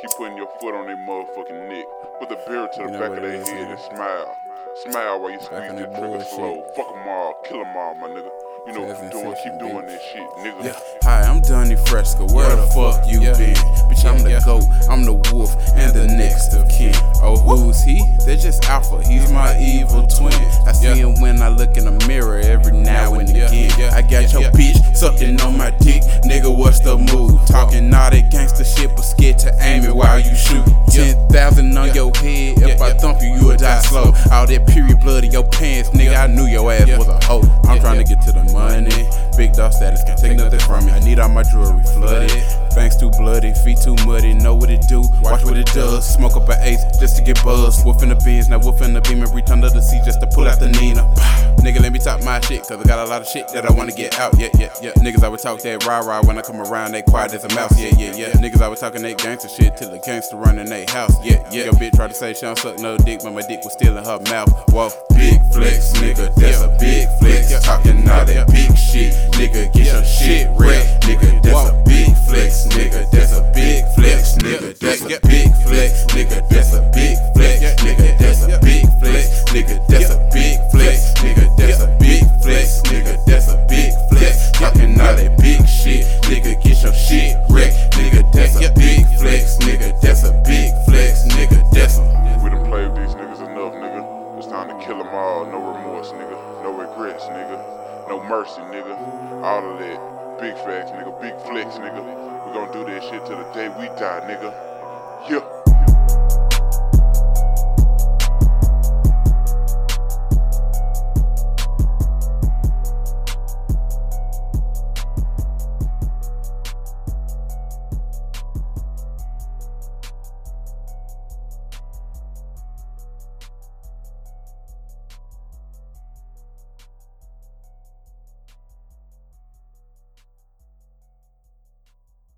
Keep putting your foot on their motherfucking neck. Put the beer to the you back of their head and smile. Smile while you squeeze that trigger slow. Fuck them all, kill them all, my nigga. You know what you're doing, keep doing this shit, nigga. Yeah. Hi, I'm Donny Fresca. Where yeah. the fuck you yeah. been? Bitch, I'm the goat, I'm the wolf, and the next of kin. Oh, who's he? They're just alpha. He's my evil twin. I see him when I look in the mirror every now and again. I got your bitch sucking on my dick. All that period blood in your pants, nigga. I knew your ass Yeah. was a hoe. I'm Yeah. trying to get to the money. Big dog status can't take nothing from me. I need all my jewelry flooded. Banks too bloody, feet too muddy. Know what it do, watch what it does. Smoke up an ace just to get buzzed. Wolf in the beans, now wolf in the beam and reach under the seat just to pull out the Nina. Nigga, let me talk my shit, cause I got a lot of shit that I wanna get out. Yeah, yeah, yeah. Niggas always talk that rah rah when I come around, they quiet as a mouse. Yeah, yeah, yeah. Niggas always talking that gangster shit till the gangster running they house. Yeah, yeah. Your bitch tried to say she don't suck no dick, but my dick was still in her mouth. Whoa, big flex, nigga, that's a big flex. Talking all that big shit, nigga, get your shit wrecked. Nigga, that's a big flex, nigga, that's a big flex, nigga, that's a big flex, nigga, that's a big flex, nigga. No mercy, nigga. All of that. Big facts, nigga. Big flex, nigga. We gonna do that shit till the day we die, nigga. Yeah.